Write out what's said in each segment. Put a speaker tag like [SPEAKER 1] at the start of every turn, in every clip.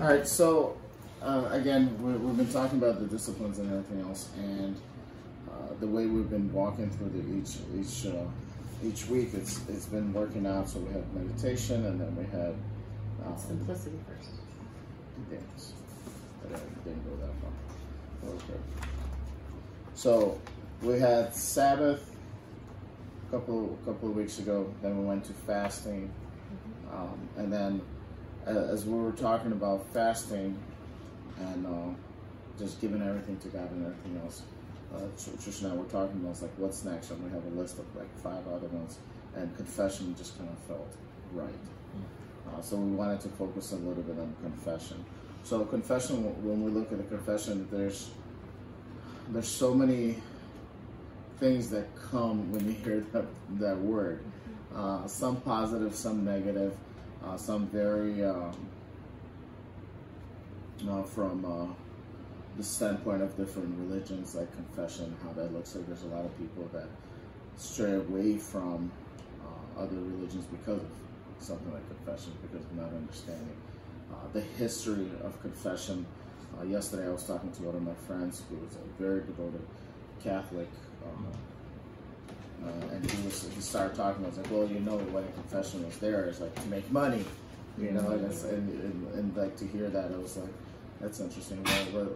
[SPEAKER 1] All right, so uh, again, we, we've been talking about the disciplines and everything else, and uh, the way we've been walking through the each each uh, each week. It's it's been working out. So we had meditation, and then we had um,
[SPEAKER 2] Simplicity first.
[SPEAKER 1] I didn't go that far. Okay. So we had Sabbath a couple couple of weeks ago. Then we went to fasting, um, and then uh, as we were talking about fasting and uh, just giving everything to God and everything else. Uh, Tr- Trish and I were talking about like what's next, I'm going to have a list of like five other ones, and confession just kind of felt right. Uh, so we wanted to focus a little bit on confession. So confession, when we look at a confession, there's there's so many things that come when you hear that, that word. Uh, some positive, some negative, uh, some very um, from uh, the standpoint of different religions, like confession, how that looks like. There's a lot of people that stray away from uh, other religions because of something like confession, because of not understanding uh, the history of confession. Uh, yesterday, I was talking to one of my friends who was a very devoted Catholic. Um, uh, and he was he started talking. I was like, well, you know, when a confession was there, it's like to make money, you know, and, and, and and like to hear that, I was like, that's interesting. Well, let-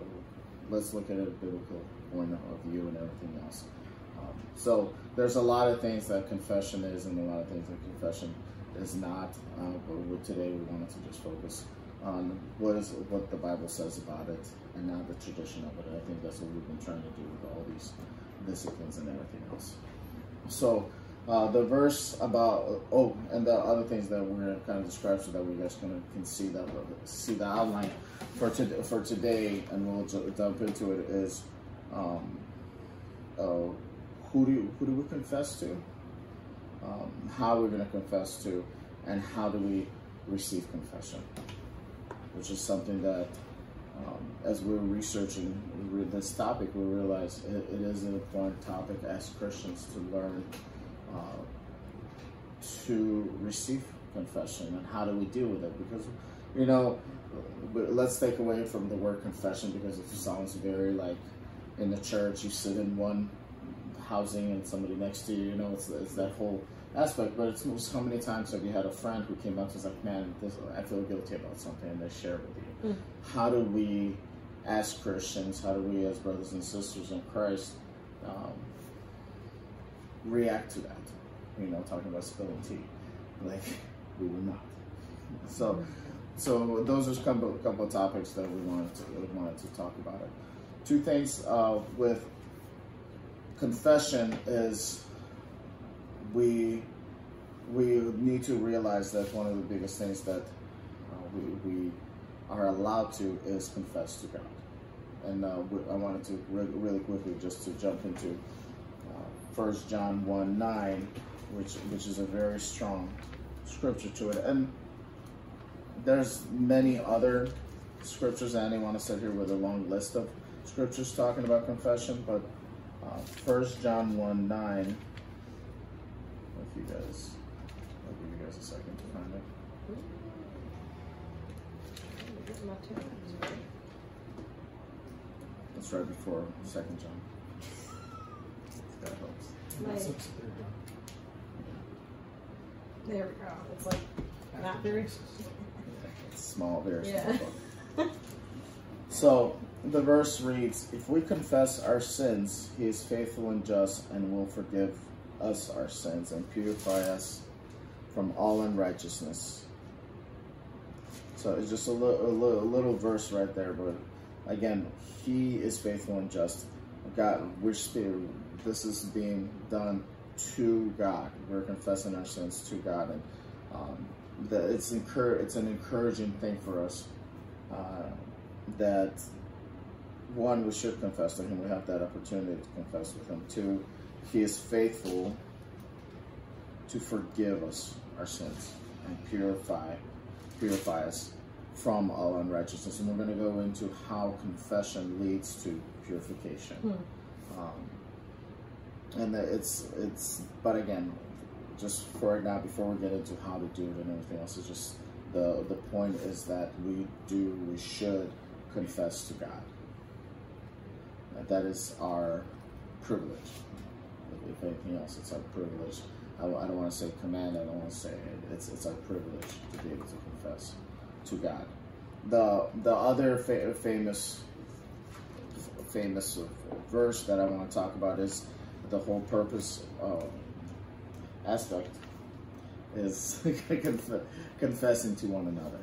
[SPEAKER 1] let's look at a biblical point of view and everything else. Um, so there's a lot of things that confession is, and a lot of things that confession is not. Uh, but today, we wanted to just focus on what is what the Bible says about it, and not the tradition of it. I think that's what we've been trying to do with all these disciplines and everything else. So uh, the verse about oh, and the other things that we're gonna kind of describe so that we guys can can see that see the outline for to, for today, and we'll ju- jump into it. Is um, uh, who do you, who do we confess to? Um, how we're gonna confess to, and how do we receive confession? Which is something that um, as we're researching this topic, we realize it, it is an important topic as Christians to learn uh, to receive confession and how do we deal with it. Because, you know, let's take away from the word confession because it sounds very like in the church you sit in one housing and somebody next to you, you know, it's, it's that whole aspect. But it's, how many times have you had a friend who came up to us like, man, this, I feel guilty about something, and they share with you. How do we, as Christians, how do we, as brothers and sisters in Christ, um, react to that? You know, talking about spilling tea, like we will not. So, so those are a couple, couple of topics that we wanted to we wanted to talk about it. Two things uh, with confession is we we need to realize that one of the biggest things that uh, we, we are allowed to is confess to God. And uh, I wanted to re- really quickly just to jump into First John 1 9, which, which is a very strong scripture to it. And there's many other scriptures, I didn't want to sit here with a long list of scriptures talking about confession, but uh, First John 1 9, if you guys, I'll give you guys a second to find it. It's right before Second John. That helps.
[SPEAKER 2] Like, there we go. It's like not very.
[SPEAKER 1] It's small, very small
[SPEAKER 2] Yeah.
[SPEAKER 1] book. So the verse reads, If we confess our sins, he is faithful and just and will forgive us our sins and purify us from all unrighteousness. So it's just a little, a little, little verse right there, but again, he is faithful and just. God, we're. This is being done to God. We're confessing our sins to God, and um, that it's encour- It's an encouraging thing for us uh, that one we should confess to Him. We have that opportunity to confess with Him. Two, He is faithful to forgive us our sins and purify purify us from all unrighteousness. And we're going to go into how confession leads to purification. Um, and that it's it's but again, just for right now, before we get into how to do it and everything else, is just the the point is that we do we should confess to God. That is our privilege. If anything else, it's our privilege. I, I don't want to say command. I don't want to say it. It's it's our privilege to be able to confess to God. The the other fa- famous famous verse that I want to talk about is the whole purpose uh, aspect is confessing to one another.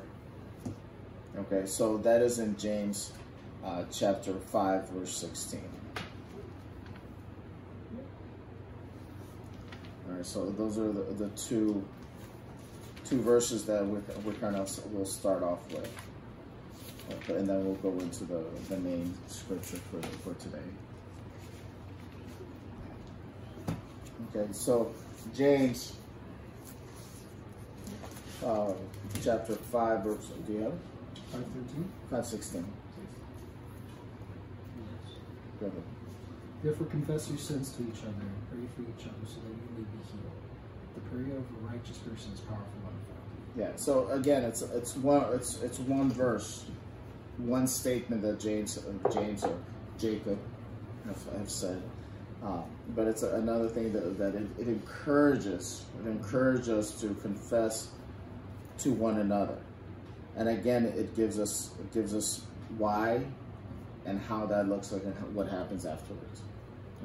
[SPEAKER 1] Okay, so that is in James uh, chapter 5, verse 16. So those are the, the two two verses that we we kind of will start off with, okay, and then we'll go into the, the main scripture for for today. Okay, so James uh, chapter 5, verse, do you have it?
[SPEAKER 3] 513?
[SPEAKER 1] 516. Go ahead.
[SPEAKER 3] Therefore confess your sins to each other, and pray for each other so that you may be healed. The prayer of a righteous person is powerful and effective.
[SPEAKER 1] Yeah. So again, it's it's one it's it's one verse, one statement that James James or Jacob have, have said, uh, but it's another thing that that it, it encourages it encourages us to confess to one another, and again, it gives us it gives us why and how that looks like and what happens afterwards.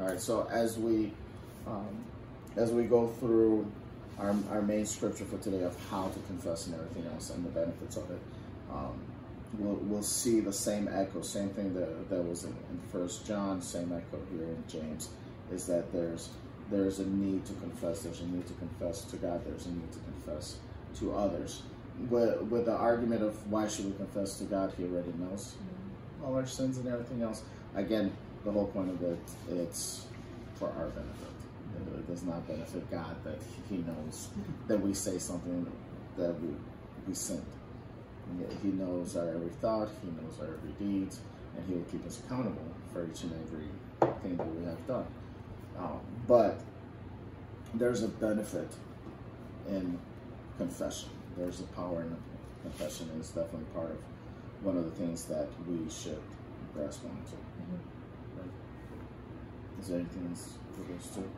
[SPEAKER 1] All right. So as we um, as we go through our, our main scripture for today of how to confess and everything else and the benefits of it, um, we'll, we'll see the same echo, same thing that, that was in, in First John, same echo here in James, is that there's there's a need to confess. There's a need to confess to God. There's a need to confess to others. With, with the argument of why should we confess to God, He already knows all our sins and everything else. Again, the whole point of it, it's for our benefit. It does not benefit God that He knows that we say something that we, we sinned. He knows our every thought, He knows our every deed, and He will keep us accountable for each and every thing that we have done. Um, but there's a benefit in confession. There's a power in confession, and it's definitely part of one of the things that we should grasp onto. Right? Is there anything else for those two?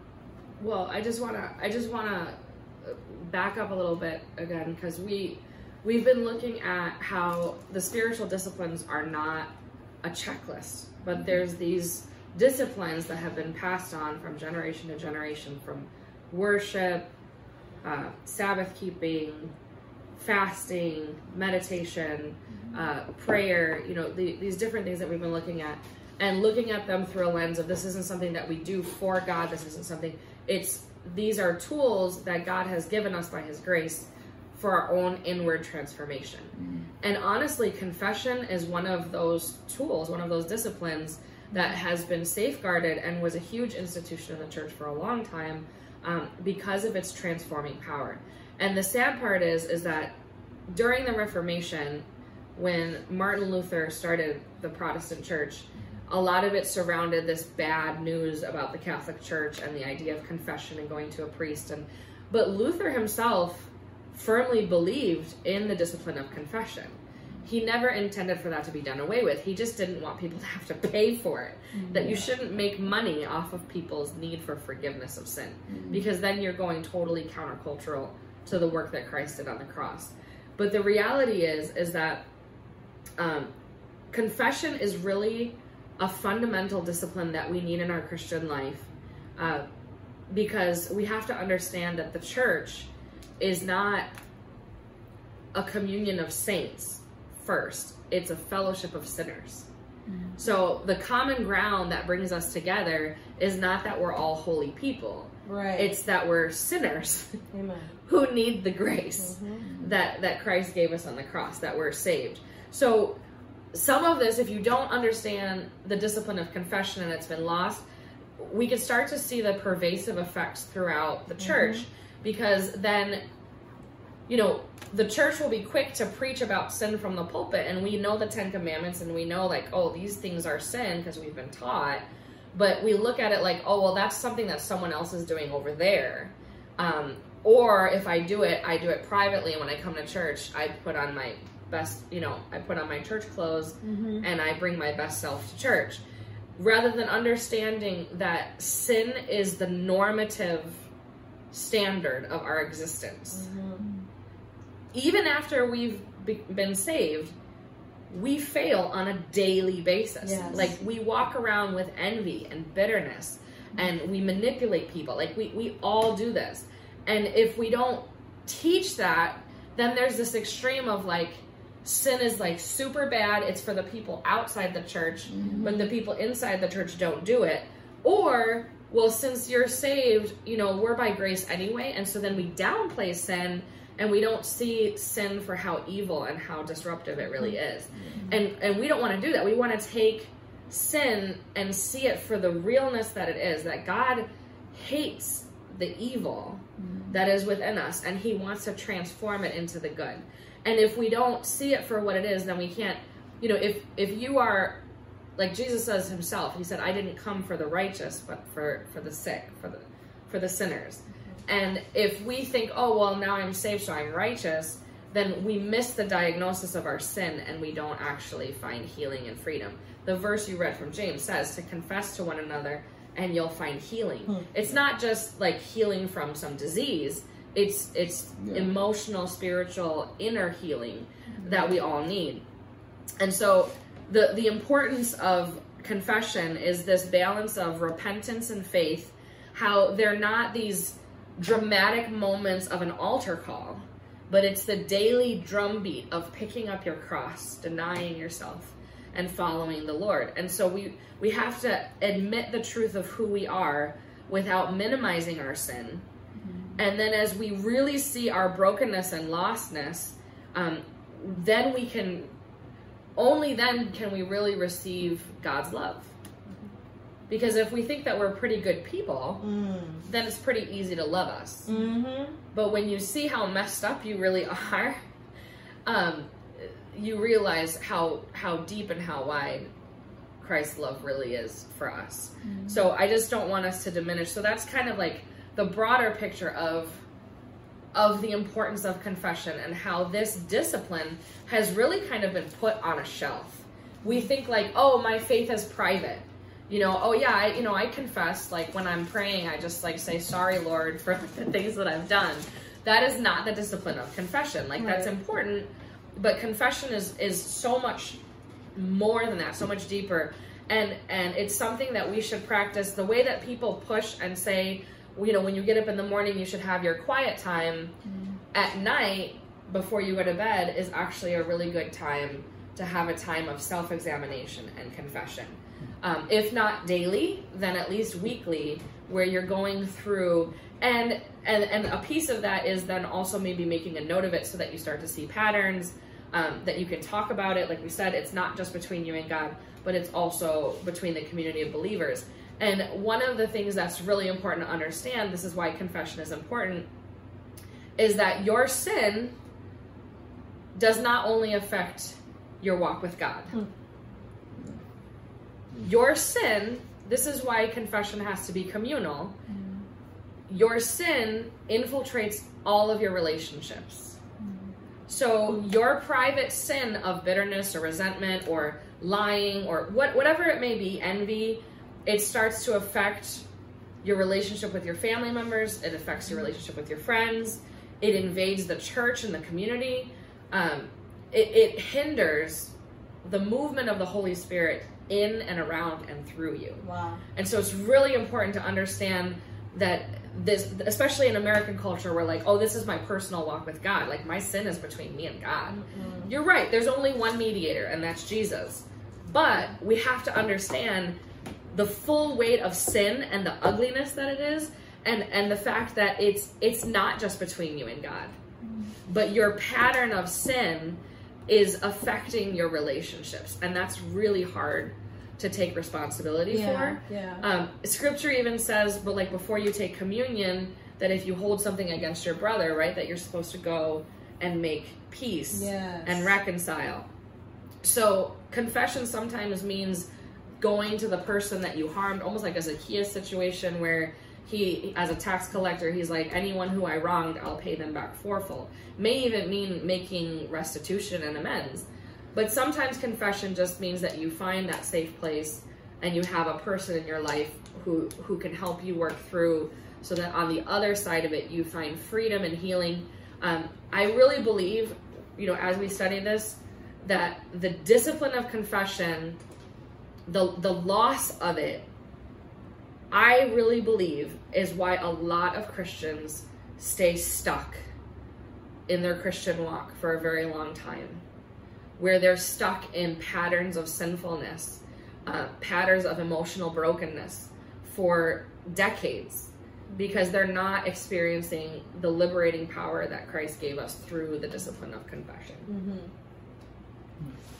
[SPEAKER 2] Well, I just wanna I just wanna back up a little bit again because we we've been looking at how the spiritual disciplines are not a checklist, but there's these disciplines that have been passed on from generation to generation from worship, uh, Sabbath keeping, fasting, meditation, uh, prayer, you know, the, these different things that we've been looking at and looking at them through a lens of this isn't something that we do for God, this isn't something, it's these are tools that God has given us by His grace for our own inward transformation.
[SPEAKER 1] Mm-hmm.
[SPEAKER 2] And honestly, confession is one of those tools, one of those disciplines that has been safeguarded and was a huge institution in the church for a long time um, because of its transforming power. And the sad part is, is that during the Reformation, when Martin Luther started the Protestant church, a lot of it surrounded this bad news about the Catholic Church and the idea of confession and going to a priest. And but Luther himself firmly believed in the discipline of confession. He never intended for that to be done away with. He just didn't want people to have to pay for it. That you shouldn't make money off of people's need for forgiveness of sin, because then you're going totally countercultural to the work that Christ did on the cross. But the reality is, is that um, confession is really a fundamental discipline that we need in our Christian life uh, because we have to understand that the church is not a communion of saints first, it's a fellowship of sinners. So the common ground that brings us together is not that we're all holy people.
[SPEAKER 4] Right.
[SPEAKER 2] It's that we're sinners
[SPEAKER 4] Amen.
[SPEAKER 2] who need the grace that that Christ gave us on the cross that we're saved. So some of this if you don't understand the discipline of confession and it's been lost, we can start to see the pervasive effects throughout the church. Because then you know, the church will be quick to preach about sin from the pulpit and we know the 10 commandments and we know like oh these things are sin because we've been taught. But we look at it like oh well that's something that someone else is doing over there. Um, or if I do it, I do it privately. And when I come to church, I put on my best, you know, I put on my church clothes
[SPEAKER 4] Mm-hmm.
[SPEAKER 2] and I bring my best self to church. Rather than understanding that sin is the normative standard of our existence. Even after we've be- been saved, we fail on a daily basis.
[SPEAKER 4] Yes.
[SPEAKER 2] Like we walk around with envy and bitterness and we manipulate people. Like we, we all do this. And if we don't teach that, then there's this extreme of like sin is like super bad. It's for the people outside the church, mm-hmm. but the people inside the church don't do it. Or, well, since you're saved, you know, we're by grace anyway. And so then we downplay sin and we don't see sin for how evil and how disruptive it really mm-hmm. is. And and we don't want to do that. We want to take sin and see it for the realness that it is that God hates the evil mm-hmm. that is within us and he wants to transform it into the good. And if we don't see it for what it is, then we can't, you know, if if you are like Jesus says himself, he said, I didn't come for the righteous, but for for the sick, for the for the sinners. And if we think, oh well, now I'm saved, so I'm righteous, then we miss the diagnosis of our sin and we don't actually find healing and freedom. The verse you read from James says to confess to one another and you'll find healing. Hmm. It's not just like healing from some disease. It's it's
[SPEAKER 1] Yeah.
[SPEAKER 2] emotional, spiritual, inner healing mm-hmm. that we all need. And so the the importance of confession is this balance of repentance and faith, how they're not these dramatic moments of an altar call, but it's the daily drumbeat of picking up your cross, denying yourself, and following the Lord. And so we we have to admit the truth of who we are without minimizing our sin. And then as we really see our brokenness and lostness, um, then we can only then can we really receive God's love. Because if we think that we're pretty good people,
[SPEAKER 4] Mm.
[SPEAKER 2] then it's pretty easy to love us.
[SPEAKER 4] Mm-hmm.
[SPEAKER 2] But when you see how messed up you really are, um, you realize how how deep and how wide Christ's love really is for us. So I just don't want us to diminish. So that's kind of like the broader picture of of the importance of confession and how this discipline has really kind of been put on a shelf. We think like, oh, my faith is private. You know, oh yeah, I, you know, I confess like when I'm praying, I just like say sorry, Lord, for the things that I've done. That is not the discipline of confession. Like that's important, but confession is is so much more than that, so much deeper. And and it's something that we should practice the way that people push and say, you know, when you get up in the morning, you should have your quiet time. At night, before you go to bed, is actually a really good time to have a time of self examination and confession. Um, if not daily, then at least weekly, where you're going through and and and a piece of that is then also maybe making a note of it so that you start to see patterns um, that you can talk about it. Like we said, it's not just between you and God, but it's also between the community of believers. And one of the things that's really important to understand, this is why confession is important, is that your sin does not only affect your walk with God. Hmm. Your sin, this is why confession has to be communal. Hmm. Your sin infiltrates all of your relationships. Hmm. So your private sin of bitterness or resentment or lying or what whatever it may be, envy, it starts to affect your relationship with your family members. It affects your relationship with your friends. It invades the church and the community. Um, it, it hinders the movement of the Holy Spirit in and around and through you.
[SPEAKER 4] Wow.
[SPEAKER 2] And so it's really important to understand that this, especially in American culture, where like, oh, this is my personal walk with God. Like my sin is between me and God. You're right. There's only one mediator, and that's Jesus. But we have to understand the full weight of sin and the ugliness that it is, and and the fact that it's it's not just between you and God, but your pattern of sin is affecting your relationships, and that's really hard to take responsibility
[SPEAKER 4] Yeah.
[SPEAKER 2] for.
[SPEAKER 4] Yeah.
[SPEAKER 2] Um, scripture even says, but like before you take communion, that if you hold something against your brother, right, that you're supposed to go and make peace
[SPEAKER 4] Yes.
[SPEAKER 2] and reconcile. So confession sometimes means going to the person that you harmed, almost like a Zacchaeus situation where he as a tax collector he's like anyone who i wronged i'll pay them back fourfold may even mean making restitution and amends. But sometimes confession just means that you find that safe place and you have a person in your life who who can help you work through so that on the other side of it you find freedom and healing. Um, i really believe you know as we study this that the discipline of confession the the loss of it i really believe is why a lot of christians stay stuck in their christian walk for a very long time where they're stuck in patterns of sinfulness uh, patterns of emotional brokenness for decades because they're not experiencing the liberating power that Christ gave us through the discipline of confession.
[SPEAKER 4] Mm-hmm.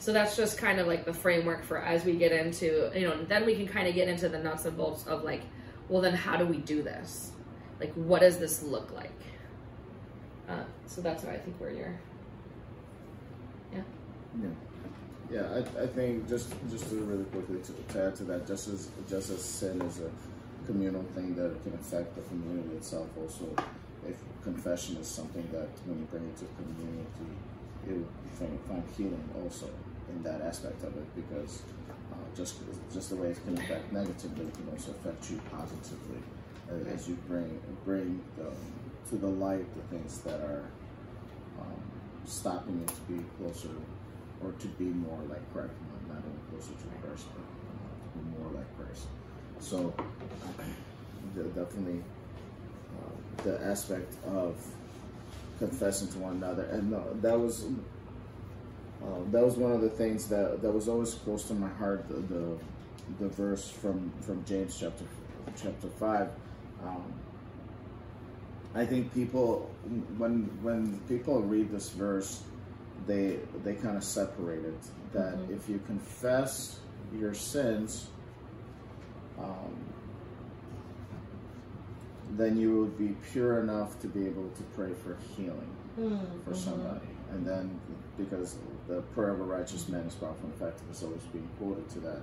[SPEAKER 2] So that's just kind of like the framework for as we get into, you know, then we can kind of get into the nuts and bolts of like, well, then how do we do this? Like, what does this look like? Uh, so that's what I think where you're.
[SPEAKER 1] Yeah. Yeah, Yeah, I, I think just just to really quickly to, to add to that, just as just as sin is a communal thing that can affect the community itself, also if confession is something that when you bring it to community, it will find healing also in that aspect of it because uh, just just the way it can affect negatively, it can also affect you positively as, as you bring bring um, to the light the things that are um, stopping you to be closer or to be more like Christ, not only closer to Christ, but uh, to be more like Christ. So the, definitely uh, the aspect of confessing to one another, and uh, that was uh, that was one of the things that that was always close to my heart. The the, the verse from from James chapter chapter five. Um, I think people when when people read this verse, they they kind of separate it. That
[SPEAKER 4] Mhm.
[SPEAKER 1] if you confess your sins, um, then you will be pure enough to be able to pray for healing
[SPEAKER 4] Mm-hmm.
[SPEAKER 1] for somebody. And then, because the prayer of a righteous man is powerful and effective, is always being quoted to that.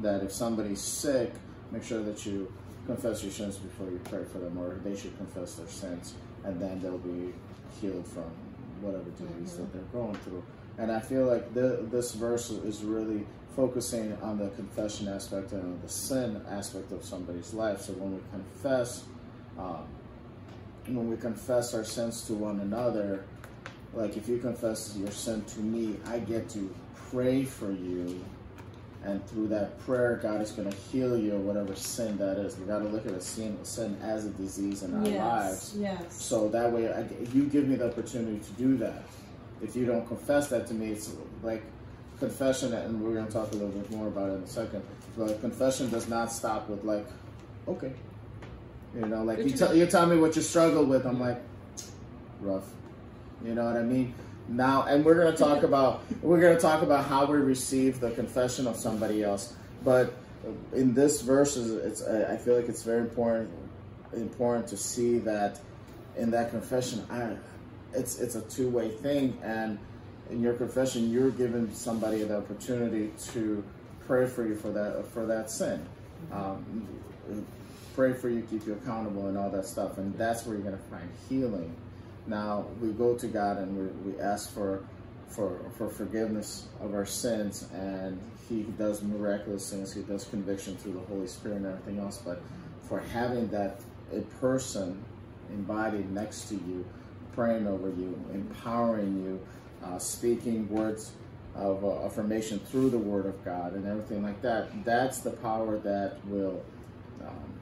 [SPEAKER 1] That if somebody's sick, make sure that you confess your sins before you pray for them, or they should confess their sins, and then they'll be healed from whatever disease that they're going through. And I feel like the, this verse is really focusing on the confession aspect and on the sin aspect of somebody's life. So when we confess, um, when we confess our sins to one another, like if you confess your sin to me, I get to pray for you. And through that prayer, God is going to heal you or whatever sin that is. We got to look at a sin, sin as a disease in our
[SPEAKER 4] yes.
[SPEAKER 1] lives.
[SPEAKER 4] Yes.
[SPEAKER 1] So that way, I, you give me the opportunity to do that. If you don't confess that to me, it's like confession, and we're going to talk a little bit more about it in a second. But confession does not stop with like, okay, you know, like you, tell you tell me what you struggle with. I'm like, rough. You know what I mean? Now, and we're going to talk about we're going to talk about how we receive the confession of somebody else. But in this verse, it's I feel like it's very important important to see that in that confession, I, it's it's a two way thing, and in your confession, you're giving somebody the opportunity to pray for you for that for that sin, um, pray for you, keep you accountable, and all that stuff, and that's where you're going to find healing. Now we go to God and we, we ask for for for forgiveness of our sins, and He does miraculous things. He does conviction through the Holy Spirit and everything else. But for having that a person embodied next to you, praying over you, empowering you, uh, speaking words of uh, affirmation through the Word of God, and everything like that. That's the power that will. Um,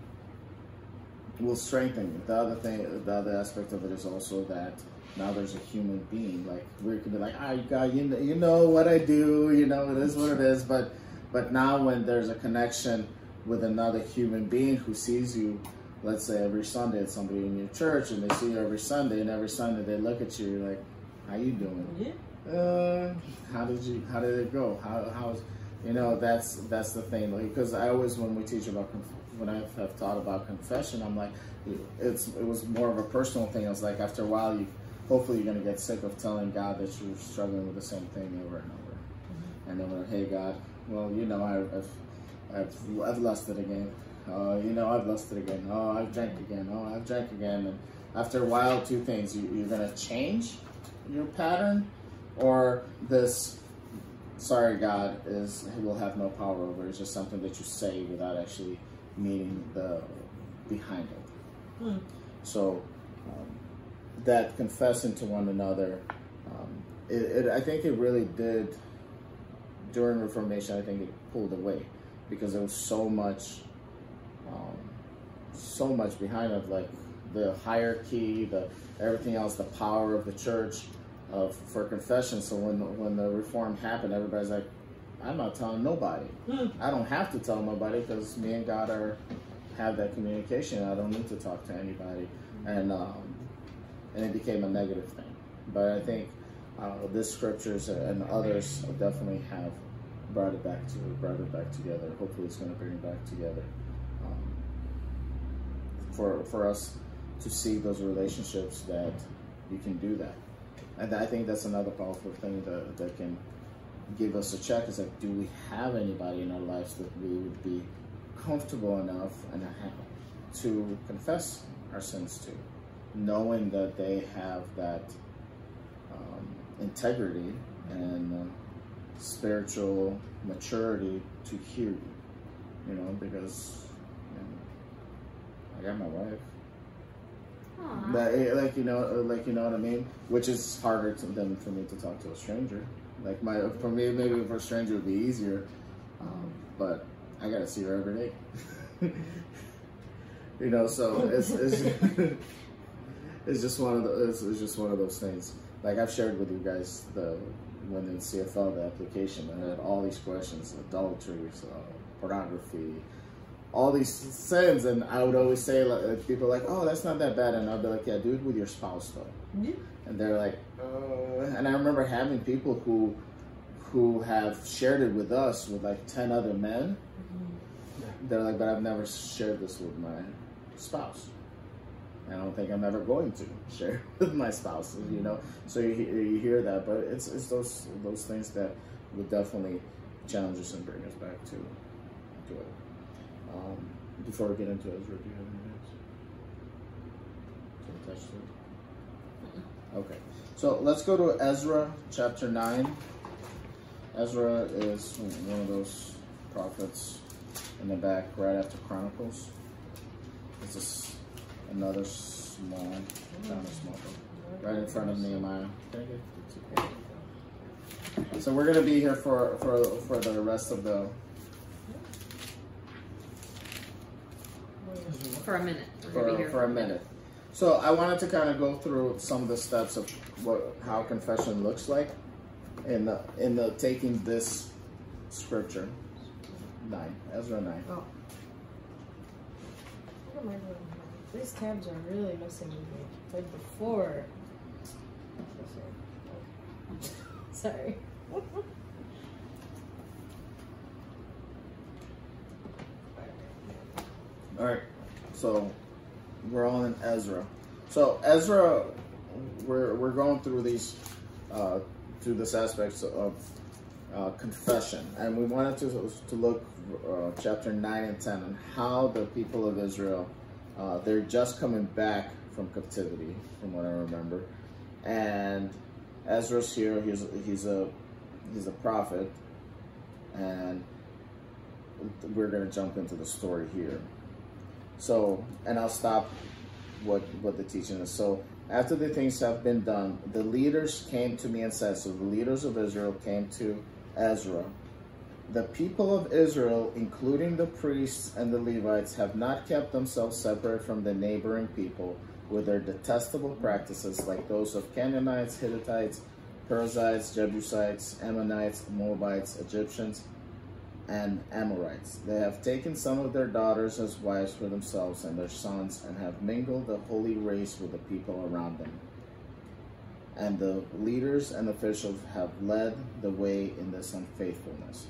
[SPEAKER 1] will strengthen you. The other thing, the other aspect of it is also that now there's a human being. Like we could be like, ah, you got, you know, you know what I do, you know, it is what it is. But, but now when there's a connection with another human being who sees you, let's say every Sunday it's somebody in your church and they see you every Sunday, and every Sunday they look at you, you're like, how you doing?
[SPEAKER 4] Yeah.
[SPEAKER 1] Uh, how did you? How did it go? How how's you know that's that's the thing because I always when we teach about when I have thought about confession I'm like it's it was more of a personal thing. I was like after a while you hopefully you're gonna get sick of telling God that you're struggling with the same thing over and over, mm-hmm. and then we're like, hey God, well you know I, I've I've I've lusted again Oh, you know, I've lusted again. Oh, I've drank again. Oh, I've drank again. And after a while, two things: you, you're gonna change your pattern, or this. Sorry, God is He will have no power over. It's just something that you say without actually meaning the behind it.
[SPEAKER 4] Hmm.
[SPEAKER 1] So um, that confessing to one another, um, it, it, I think it really did during Reformation. I think it pulled away because there was so much, um, so much behind it, like the hierarchy, the everything else, the power of the church of for confession. So when when the reform happened, everybody's like, I'm not telling nobody.
[SPEAKER 4] Hmm.
[SPEAKER 1] I don't have to tell nobody because me and God are have that communication. I don't need to talk to anybody, and um, and it became a negative thing. But I think uh, this scriptures and others definitely have brought it back to brought it back together. Hopefully, it's going to bring it back together um, for for us to see those relationships that you can do that. And I think that's another powerful thing that, that can give us a check is like, do we have anybody in our lives that we would be comfortable enough and to confess our sins to, knowing that they have that um, integrity and uh, spiritual maturity to hear you, you know, because you know, I got my wife.
[SPEAKER 2] Aw.
[SPEAKER 1] That, eh, like you know, like you know what I mean. Which is harder to, than for me to talk to a stranger. Like my, for me, maybe for a stranger would be easier, um, but I gotta see her every day. you know, so it's it's, it's just one of the it's, it's just one of those things. Like I've shared with you guys the when in CFL the application, I had all these questions: adultery, so pornography, all these sins, and I would always say like people like, "Oh, that's not that bad," and I'd be like, "Yeah, it with your spouse though."
[SPEAKER 4] Yeah.
[SPEAKER 1] And they're like, uh, and I remember having people who who have shared it with us with like ten other men. They're like, but I've never shared this with my spouse. I don't think I'm ever going to share with my spouse. You know, so you, you hear that, but it's it's those those things that would definitely challenge us and bring us back to to it. Um, before we get into Ezra, do you have any notes? To attach to it? Okay, so let's go to Ezra chapter 9. Ezra is one of those prophets in the back right after Chronicles. It's just another small, kind of small book, right in front of Nehemiah. Can I get the two pages? So we're going to be here for, for, for the rest of the.
[SPEAKER 2] For a minute. We're gonna be
[SPEAKER 1] for,
[SPEAKER 2] here
[SPEAKER 1] for a minute. So I wanted to kind of go through some of the steps of what how confession looks like in the in the taking this scripture nine Ezra nine.
[SPEAKER 4] Oh. What am I doing? These tabs are really messing with me. Like before. Sorry.
[SPEAKER 1] All right, so we're all in Ezra. So Ezra, we're we're going through these uh, through this aspects of uh, confession, and we wanted to to look uh, chapter nine and ten and how the people of Israel uh, they're just coming back from captivity, from what I remember, and Ezra's here. He's he's a he's a prophet, and we're gonna jump into the story here. So, and I'll stop what what the teaching is. So, after the things have been done, the leaders came to me and said, so the leaders of Israel came to Ezra. The people of Israel, including the priests and the Levites, have not kept themselves separate from the neighboring people with their detestable practices like those of Canaanites, Hittites, Perizzites, Jebusites, Ammonites, Moabites, Egyptians, and Amorites. They have taken some of their daughters as wives for themselves and their sons, and have mingled the holy race with the people around them. And the leaders and officials have led the way in this unfaithfulness.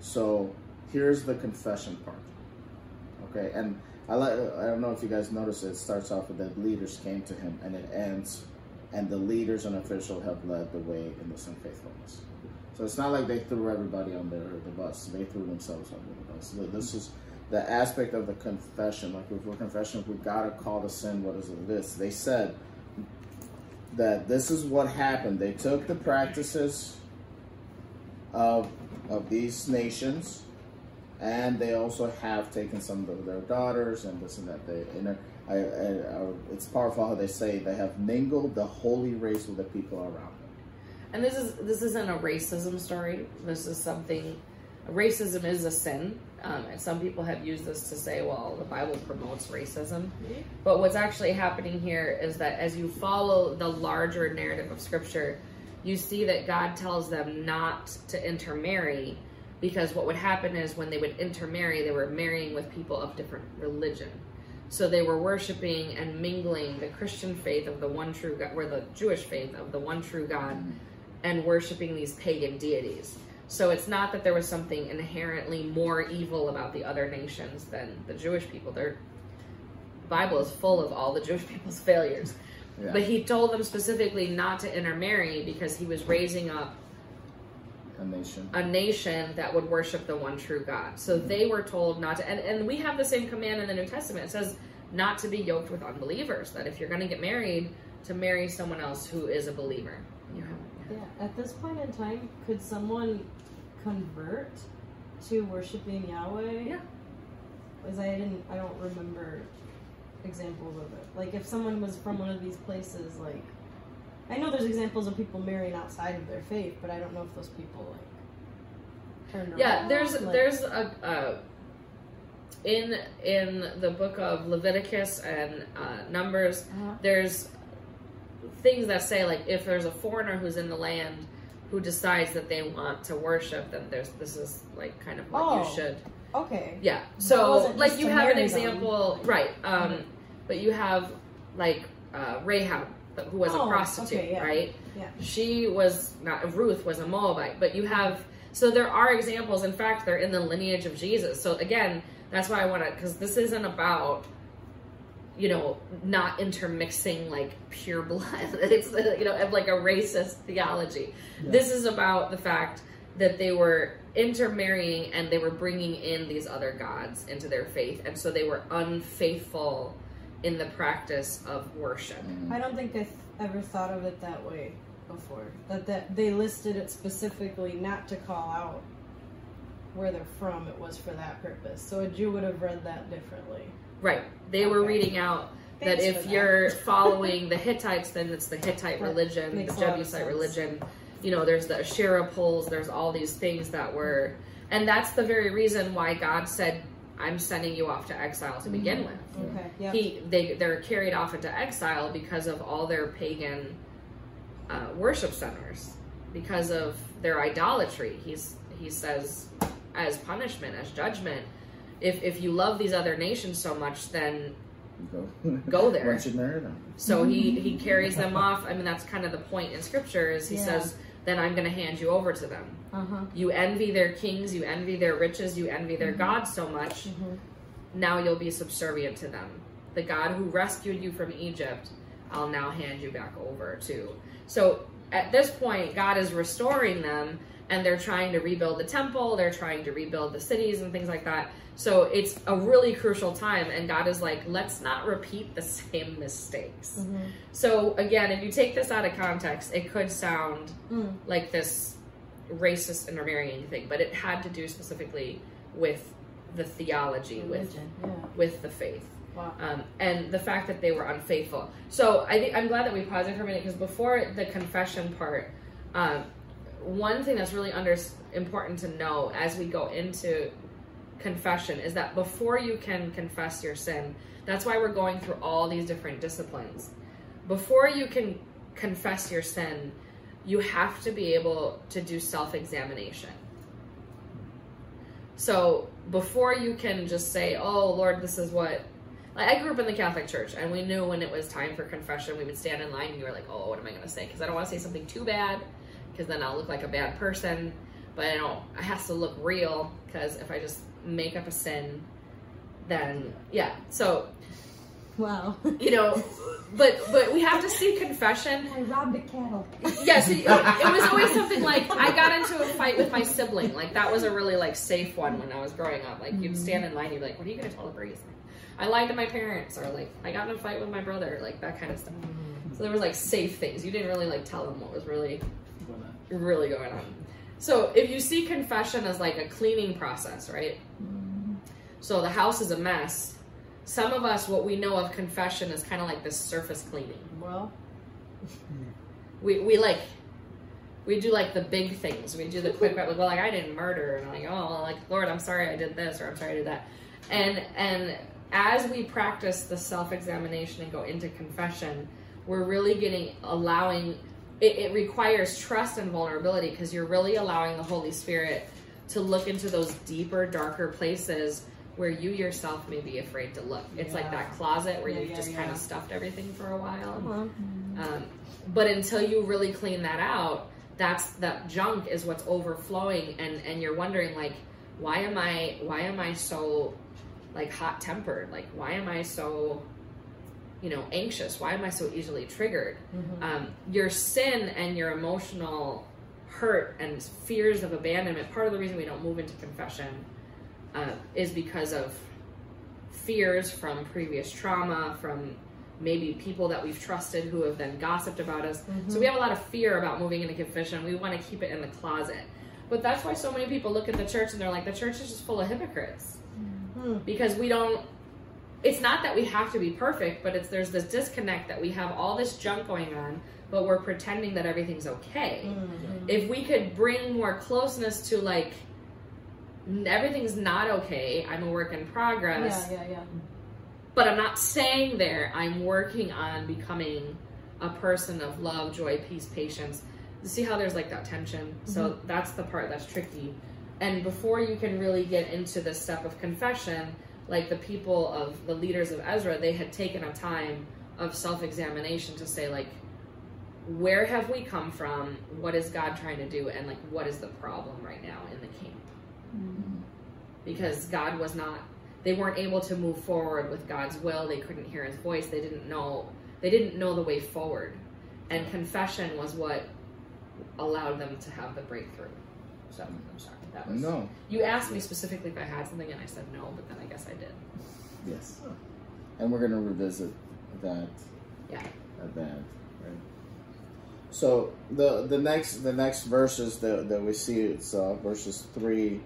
[SPEAKER 1] So here's the confession part. Okay, and I like I don't know if you guys noticed it, starts off with the leaders came to him and it ends and the leaders and officials have led the way in this unfaithfulness. It's not like they threw everybody on the, bus. They threw themselves under the bus. This is the aspect of the confession, like if we're confession, we gotta call the sin what is it is. They said that this is what happened. They took the practices of of these nations, and they also have taken some of their daughters and this and that. They, know, I, I, I, it's powerful how they say they have mingled the holy race with the people around.
[SPEAKER 2] And this is this isn't a racism story. This is something. Racism is a sin, um, and some people have used this to say, "Well, the Bible promotes racism." But what's actually happening here is that as you follow the larger narrative of Scripture, you see that God tells them not to intermarry, because what would happen is when they would intermarry, they were marrying with people of different religion. So they were worshiping and mingling the Christian faith of the one true God, or the Jewish faith of the one true God, and worshiping these pagan deities. So it's not that there was something inherently more evil about the other nations than the Jewish people. Their Bible is full of all the Jewish people's failures.
[SPEAKER 1] Yeah.
[SPEAKER 2] But he told them specifically not to intermarry because he was raising up
[SPEAKER 1] a nation.
[SPEAKER 2] a nation that would worship the one true God. So mm-hmm. they were told not to, and, and we have the same command in the New Testament. It says not to be yoked with unbelievers, that if you're going to get married, to marry someone else who is a believer. You have,
[SPEAKER 4] Yeah, at this point in time, could someone convert to worshiping Yahweh?
[SPEAKER 2] Yeah.
[SPEAKER 4] Because I didn't, I don't remember examples of it. Like if someone was from one of these places, like I know there's examples of people marrying outside of their faith, but I don't know if those people like turned
[SPEAKER 2] yeah,
[SPEAKER 4] around.
[SPEAKER 2] there's
[SPEAKER 4] like,
[SPEAKER 2] there's a uh, in in the book of Leviticus and uh, Numbers.
[SPEAKER 4] uh-huh.
[SPEAKER 2] There's things that say like if there's a foreigner who's in the land who decides that they want to worship, then there's this is like kind of what
[SPEAKER 4] Oh.
[SPEAKER 2] you should
[SPEAKER 4] okay.
[SPEAKER 2] Yeah. So, like, you have an
[SPEAKER 4] marry them.
[SPEAKER 2] example, right? Um,
[SPEAKER 4] Mhm.
[SPEAKER 2] But you have like uh, Rahab, who was
[SPEAKER 4] Oh,
[SPEAKER 2] a prostitute,
[SPEAKER 4] okay, yeah.
[SPEAKER 2] right?
[SPEAKER 4] Yeah.
[SPEAKER 2] She was not Ruth was a Moabite, but you have so there are examples. In fact, they're in the lineage of Jesus. So again, that's why I want to because this isn't about you know not intermixing like pure blood. It's you know like a racist theology.
[SPEAKER 3] Yeah.
[SPEAKER 2] This is about the fact that they were intermarrying and they were bringing in these other gods into their faith, and so they were unfaithful in the practice of worship.
[SPEAKER 4] I don't think I've ever thought of it that way before. That that they listed it specifically not to call out where they're from. It was for that purpose. So a Jew would have read that differently.
[SPEAKER 2] Right? They were
[SPEAKER 4] Okay.
[SPEAKER 2] reading out that
[SPEAKER 4] Thanks
[SPEAKER 2] if
[SPEAKER 4] for that.
[SPEAKER 2] you're following the Hittites, then it's the Hittite
[SPEAKER 4] That
[SPEAKER 2] religion,
[SPEAKER 4] makes
[SPEAKER 2] the
[SPEAKER 4] a lot of
[SPEAKER 2] Jebusite
[SPEAKER 4] sense.
[SPEAKER 2] religion. You know, there's the Asherah poles, there's all these things that were, and that's the very reason why God said, "I'm sending you off to exile to begin with."
[SPEAKER 4] Okay. Yeah.
[SPEAKER 2] He they they're carried off into exile because of all their pagan uh, worship centers, because of their idolatry. He's he says, as punishment, as judgment. If, if you love these other nations so much, then
[SPEAKER 1] Go,
[SPEAKER 2] Go there.
[SPEAKER 1] Why don't you marry them?
[SPEAKER 2] So he he carries them off. I mean, that's kind of the point in scripture is he
[SPEAKER 4] Yeah.
[SPEAKER 2] says, "Then I'm going to hand you over to them.
[SPEAKER 4] Uh huh.
[SPEAKER 2] You envy their kings, you envy their riches, you envy their
[SPEAKER 4] Mhm.
[SPEAKER 2] gods so much.
[SPEAKER 4] hmm
[SPEAKER 2] Now you'll be subservient to them. The God who rescued you from Egypt, I'll now hand you back over to." So at this point, God is restoring them, and they're trying to rebuild the temple. They're trying to rebuild the cities and things like that. So it's a really crucial time, and God is like, "Let's not repeat the same mistakes."
[SPEAKER 4] hmm
[SPEAKER 2] So again, if you take this out of context, it could sound
[SPEAKER 4] Mm.
[SPEAKER 2] like this racist intermarrying thing, but it had to do specifically with the theology, with
[SPEAKER 4] Yeah.
[SPEAKER 2] with the faith,
[SPEAKER 4] Wow.
[SPEAKER 2] um, and the fact that they were unfaithful. So I think I'm glad that we paused it for a minute because before the confession part, um, one thing that's really under important to know as we go into confession is that before you can confess your sin, that's why we're going through all these different disciplines. Before you can confess your sin, you have to be able to do self examination. So before you can just say, "Oh Lord, this is what," like I grew up in the Catholic Church, and we knew when it was time for confession, we would stand in line, and you were like, "Oh, what am I going to say?" Because I don't want to say something too bad, because then I'll look like a bad person. But I don't. It has to look real, because if I just make up a sin, then yeah. So
[SPEAKER 4] Wow.
[SPEAKER 2] You know, but but we have to see confession.
[SPEAKER 4] I robbed a cattle.
[SPEAKER 2] Yes, it, it was always something like I got into a fight with my sibling. Like that was a really like safe one when I was growing up. Like you'd stand in line, you'd be like, "What are you gonna tell the priest?" I lied to my parents, or like I got in a fight with my brother, like that kind of stuff. So there was like safe things. You didn't really like tell them what was really Really going on. So if you see confession as like a cleaning process, right? Mm-hmm. So the house is a mess. Some of us, what we know of confession is kind of like this surface cleaning.
[SPEAKER 4] Well,
[SPEAKER 2] We we like we do like the big things. We do the quick like well like I didn't murder and I'm like oh like Lord I'm sorry I did this or I'm sorry I did that. And and as we practice the self examination and go into confession, we're really getting allowing it, it requires trust and vulnerability because you're really allowing the Holy Spirit to look into those deeper, darker places where you yourself may be afraid to look. It's like that closet where
[SPEAKER 4] Yeah,
[SPEAKER 2] you've
[SPEAKER 4] yeah,
[SPEAKER 2] just kind of stuffed everything for a while.
[SPEAKER 4] uh-huh.
[SPEAKER 2] Um, but until you really clean that out, that's that junk is what's overflowing, and and you're wondering like, why am I why am I so like hot tempered? Like why am I so you know anxious? Why am I so easily triggered?
[SPEAKER 4] Mhm.
[SPEAKER 2] Um, your sin and your emotional hurt and fears of abandonment. Part of the reason we don't move into confession uh, is because of fears from previous trauma, from maybe people that we've trusted who have then gossiped about us. So we have a lot of fear about moving into confession. We want to keep it in the closet. But that's why so many people look at the church and they're like, the church is just full of hypocrites.
[SPEAKER 4] Hmm.
[SPEAKER 2] Because we don't it's not that we have to be perfect, but it's there's this disconnect that we have all this junk going on, but we're pretending that everything's okay.
[SPEAKER 4] Mhm.
[SPEAKER 2] if we could bring more closeness to like everything's not okay i'm a work in progress
[SPEAKER 4] Yeah, yeah, yeah.
[SPEAKER 2] but i'm not saying there i'm working on becoming a person of love joy peace patience. See how there's like that tension? So that's the part that's tricky. And before you can really get into the step of confession like the people of the leaders of ezra they had taken a time of self-examination to say like where have we come from? What is god trying to do? And like what is the problem right now in the camp? Mm-hmm. Because god was not they weren't able to move forward with god's will. They couldn't hear his voice. They didn't know they didn't know the way forward. And confession was what allowed them to have the breakthrough. So i'm sorry that was
[SPEAKER 1] No.
[SPEAKER 2] you asked me specifically if i had something and i said no but then i guess i did
[SPEAKER 1] Yes. And we're gonna revisit that.
[SPEAKER 2] Yeah.
[SPEAKER 1] The. Right. So the the next the next verses that that we see it's uh, verses three.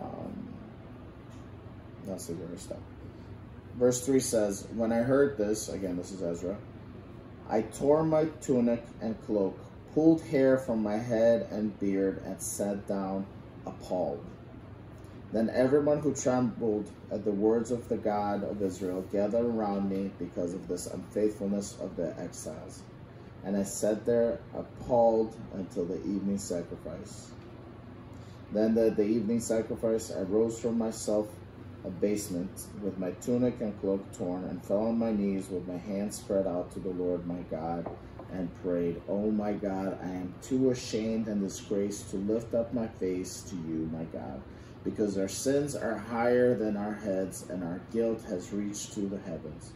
[SPEAKER 1] Um, let's see where we stop. Verse three says, "When I heard this, again, this is Ezra. I tore my tunic and cloak, pulled hair from my head and beard, and sat down, appalled." Then everyone who trembled at the words of the God of Israel gathered around me because of this unfaithfulness of the exiles. And I sat there appalled until the evening sacrifice. Then at the evening sacrifice, I rose from my self abasement with my tunic and cloak torn and fell on my knees with my hands spread out to the Lord my God and prayed, Oh my God, I am too ashamed and disgraced to lift up my face to you, my God because our sins are higher than our heads, and our guilt has reached to the heavens.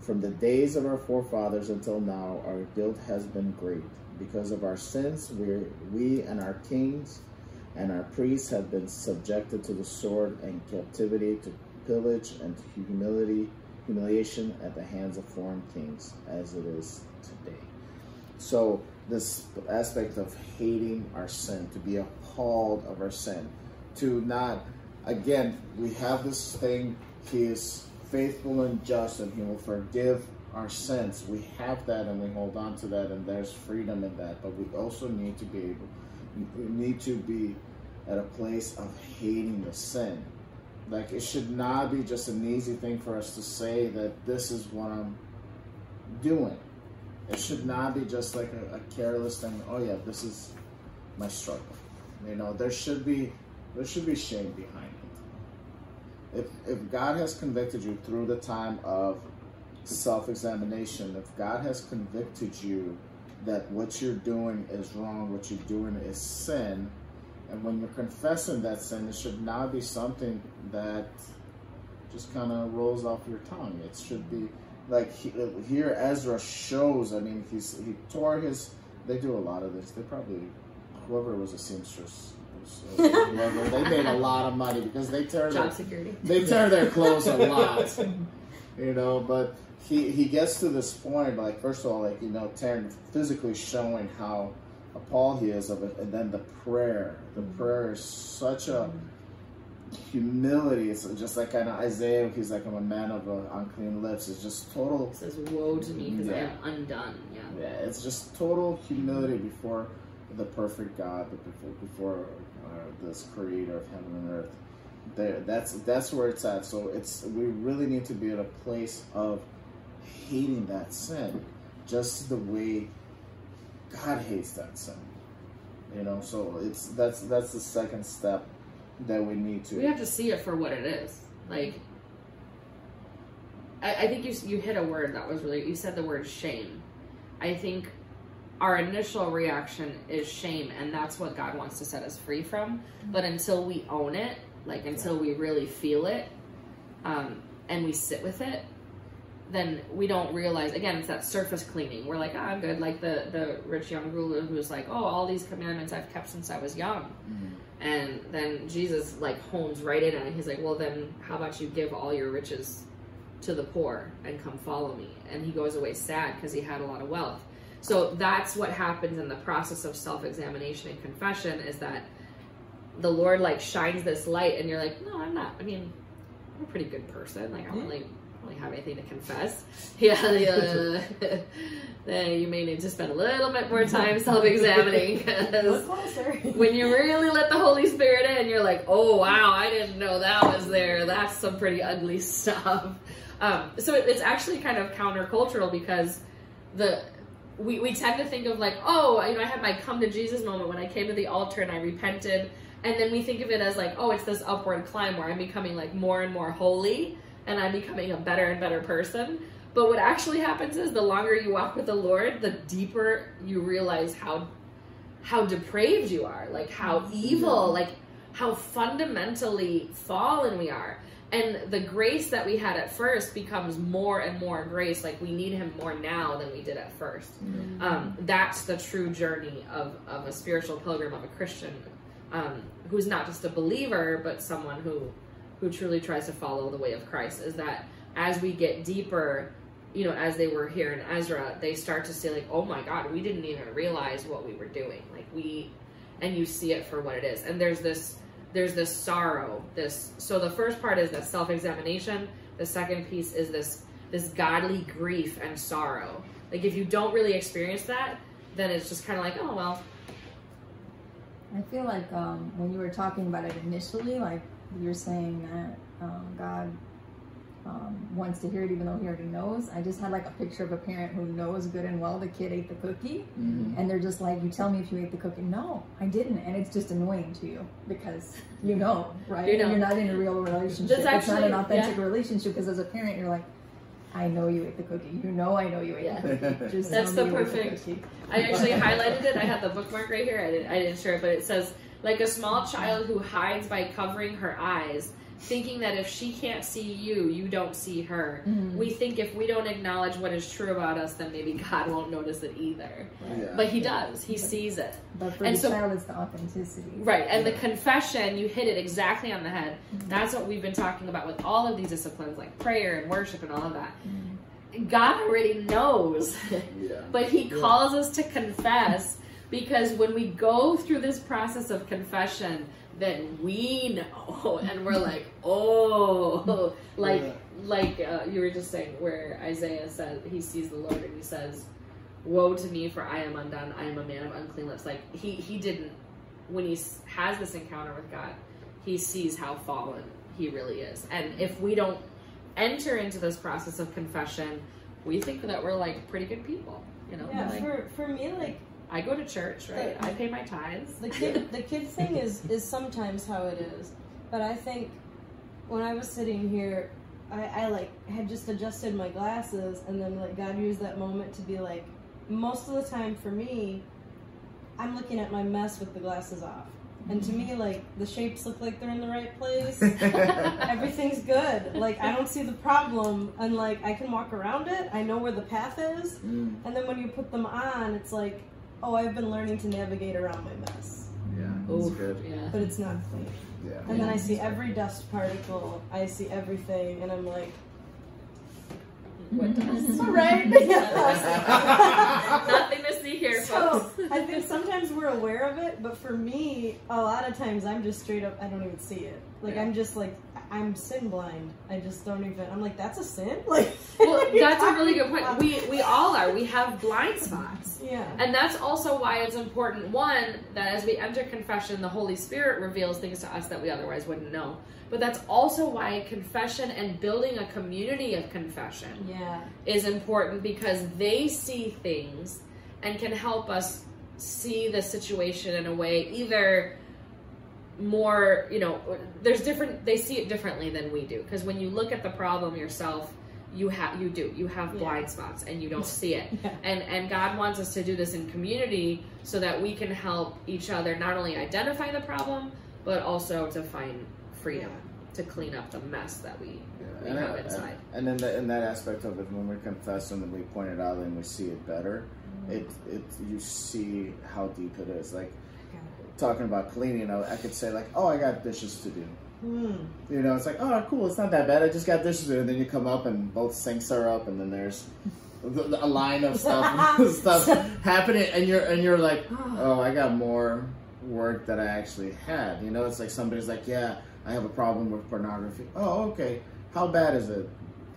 [SPEAKER 1] From the days of our forefathers until now, our guilt has been great. Because of our sins, we, we and our kings and our priests have been subjected to the sword and captivity, to pillage and to humility, humiliation at the hands of foreign kings, as it is today. So, this aspect of hating our sin, to be appalled of our sin, to not again we have this thing he is faithful and just and he will forgive our sins. We have that and we hold on to that and there's freedom in that but we also need to be able we need to be at a place of hating the sin. Like it should not be just an easy thing for us to say that this is what i'm doing it should not be just like a, a careless thing oh yeah this is my struggle you know there should be there should be shame behind it. If, if God has convicted you through the time of self examination, if God has convicted you that what you're doing is wrong, what you're doing is sin, and when you're confessing that sin, it should not be something that just kind of rolls off your tongue. It should be like he, here Ezra shows. I mean, he's he tore his. They do a lot of this. They probably whoever was a seamstress. was, uh, whoever, they made a lot of money because they tear their
[SPEAKER 2] Job security.
[SPEAKER 1] they tear their clothes a lot, you know. But he he gets to this point, like first of all, like you know, tearing physically showing how appalled he is of it, and then the prayer. The prayer is such a humility. It's just like kind of Isaiah. He's like I'm a man of uh, unclean lips. It's just total.
[SPEAKER 2] It says, "Woe to me, because I am undone." Yeah.
[SPEAKER 1] Yeah, it's just total humility before the perfect God, before uh, this Creator of heaven and earth. There, that's that's where it's at. So it's we really need to be at a place of hating that sin, just the way God hates that sin. You know, so it's that's that's the second step that we need to.
[SPEAKER 2] We have to see it for what it is. Like, I, I think you you hit a word that was really. You said the word shame. I think our initial reaction is shame, and that's what God wants to set us free from. But until we own it, like until we really feel it, um, and we sit with it, then we don't realize. Again, it's that surface cleaning. We're like, ah, I'm good. Like the the rich young ruler who's like, oh, all these commandments I've kept since I was young.
[SPEAKER 1] Mhm.
[SPEAKER 2] And then Jesus like hones right in on it. He's like, Well then how about you give all your riches to the poor and come follow me? And he goes away sad because he had a lot of wealth. So that's what happens in the process of self-examination and confession is that the Lord like shines this light and you're like, No, I'm not. I mean, I'm a pretty good person. Like I don't really really have anything to confess. Yeah, yeah. then you may need to spend a little bit more time self-examining 'cause
[SPEAKER 4] Look closer.
[SPEAKER 2] when you really let the Holy Spirit in, you're like, oh wow, I didn't know that was there. That's some pretty ugly stuff. Um, so it- it's actually kind of countercultural because the we, we tend to think of like, oh, you know, I had my come to Jesus moment when I came to the altar and I repented, and then we think of it as like, oh, it's this upward climb where I'm becoming like more and more holy and I'm becoming a better and better person. But what actually happens is the longer you walk with the Lord, the deeper you realize how how depraved you are, like how evil, like how fundamentally fallen we are. And the grace that we had at first becomes more and more grace. Like we need him more now than we did at first. Um, that's the true journey of, of a spiritual pilgrim, of a Christian, um, who's not just a believer, but someone who who truly tries to follow the way of Christ. Is that as we get deeper, you know, as they were here in Ezra, they start to say like, "Oh my God, we didn't even realize what we were doing." Like we, and you see it for what it is. And there's this, there's this sorrow. This so the first part is that self examination. The second piece is this this godly grief and sorrow. Like if you don't really experience that, then it's just kind of like, oh well,
[SPEAKER 5] I feel like um, when you were talking about it initially, like you were saying that um, God um, wants to hear it even though he already knows. I just had like a picture of a parent who knows good and well the kid ate the cookie,
[SPEAKER 1] Mhm.
[SPEAKER 5] and they're just like, "You tell me if you ate the cookie." No, I didn't, and it's just annoying to you because you know, right?
[SPEAKER 2] You know.
[SPEAKER 5] And you're not in a real relationship.
[SPEAKER 2] That's
[SPEAKER 5] it's not an authentic relationship because as a parent, you're like. I know you ate the cookie. You know I know you ate
[SPEAKER 2] Yeah.
[SPEAKER 5] the cookie. Just
[SPEAKER 2] That's the
[SPEAKER 5] me you ate
[SPEAKER 2] perfect-
[SPEAKER 5] cookie.
[SPEAKER 2] I actually highlighted it. I had the bookmark right here. I didn't, I didn't share it, but it says, like a small child who hides by covering her eyes, thinking that if she can't see you, you don't see her.
[SPEAKER 5] Mhm.
[SPEAKER 2] We think if we don't acknowledge what is true about us, then maybe God won't notice it either.
[SPEAKER 1] Yeah.
[SPEAKER 2] But He does. He sees it.
[SPEAKER 5] But for
[SPEAKER 2] And
[SPEAKER 5] the
[SPEAKER 2] so-
[SPEAKER 5] child, it's the authenticity.
[SPEAKER 2] Right. And the confession, you hit it exactly on the head. That's what we've been talking about with all of these disciplines, like prayer and worship and all of that. God already knows.
[SPEAKER 1] yeah.
[SPEAKER 2] But he calls us to confess because when we go through this process of confession, then we know, and we're like, oh, like
[SPEAKER 1] Yeah.
[SPEAKER 2] like uh, you were just saying, where Isaiah said he sees the Lord and he says, "Woe to me, for I am undone. I am a man of unclean lips." Like he he didn't when he has this encounter with God, he sees how fallen he really is, and if we don't enter into this process of confession, we think that we're like pretty good people. You know,
[SPEAKER 4] Yeah,
[SPEAKER 2] like
[SPEAKER 4] for for me, like
[SPEAKER 2] I go to church, right? I pay my tithes.
[SPEAKER 4] the kid the kid thing is is sometimes how it is, but I think when I was sitting here, I, I like had just adjusted my glasses, and then like God used that moment to be like, most of the time for me, I'm looking at my mess with the glasses off. And to me, like the shapes look like they're in the right place. Everything's good. Like I don't see the problem, and like I can walk around it. I know where the path is.
[SPEAKER 1] Mm,
[SPEAKER 4] And then when you put them on, it's like, oh, I've been learning to navigate around my mess,
[SPEAKER 1] yeah, that's
[SPEAKER 2] Oof,
[SPEAKER 1] good.
[SPEAKER 2] Yeah.
[SPEAKER 4] but it's not clean.
[SPEAKER 1] Yeah.
[SPEAKER 4] And then I see every dust particle. I see everything, and I'm like,
[SPEAKER 2] What mm, does?
[SPEAKER 4] right.
[SPEAKER 2] Nothing to see here,
[SPEAKER 4] So. I think sometimes we're aware of it, but for me, a lot of times I'm just straight up. I don't even see it. Like I'm just like I'm sin blind. I just don't even. I'm like that's a sin. Like
[SPEAKER 2] Well, that's a really good point. We we all are. We have blind spots.
[SPEAKER 4] yeah.
[SPEAKER 2] And that's also why it's important, one, that as we enter confession, the Holy Spirit reveals things to us that we otherwise wouldn't know. But that's also why confession and building a community of confession
[SPEAKER 4] Yeah.
[SPEAKER 2] is important because they see things and can help us see the situation in a way either more, you know, there's different, they see it differently than we do. Because when you look at the problem yourself, you have you do you have
[SPEAKER 4] Yeah.
[SPEAKER 2] blind spots and you don't see it
[SPEAKER 4] Yeah.
[SPEAKER 2] and and god wants us to do this in community so that we can help each other not only identify the problem but also to find freedom to clean up the mess that we, we
[SPEAKER 1] And,
[SPEAKER 2] have
[SPEAKER 1] I-
[SPEAKER 2] inside
[SPEAKER 1] and in, the, in that aspect of it, when we confess and we point it out and we see it better, it it you see how deep it is. Like talking about cleaning, I, I could say like, oh, I got dishes to do.
[SPEAKER 4] Hmm.
[SPEAKER 1] You know, it's like, oh, cool, it's not that bad. I just got dishes to do. And then you come up and both sinks are up, and then there's a line of stuff stuff happening, and you're and you're like, oh, I got more work that I actually had. You know, it's like somebody's like, yeah, I have a problem with pornography. Oh, okay. How bad is it?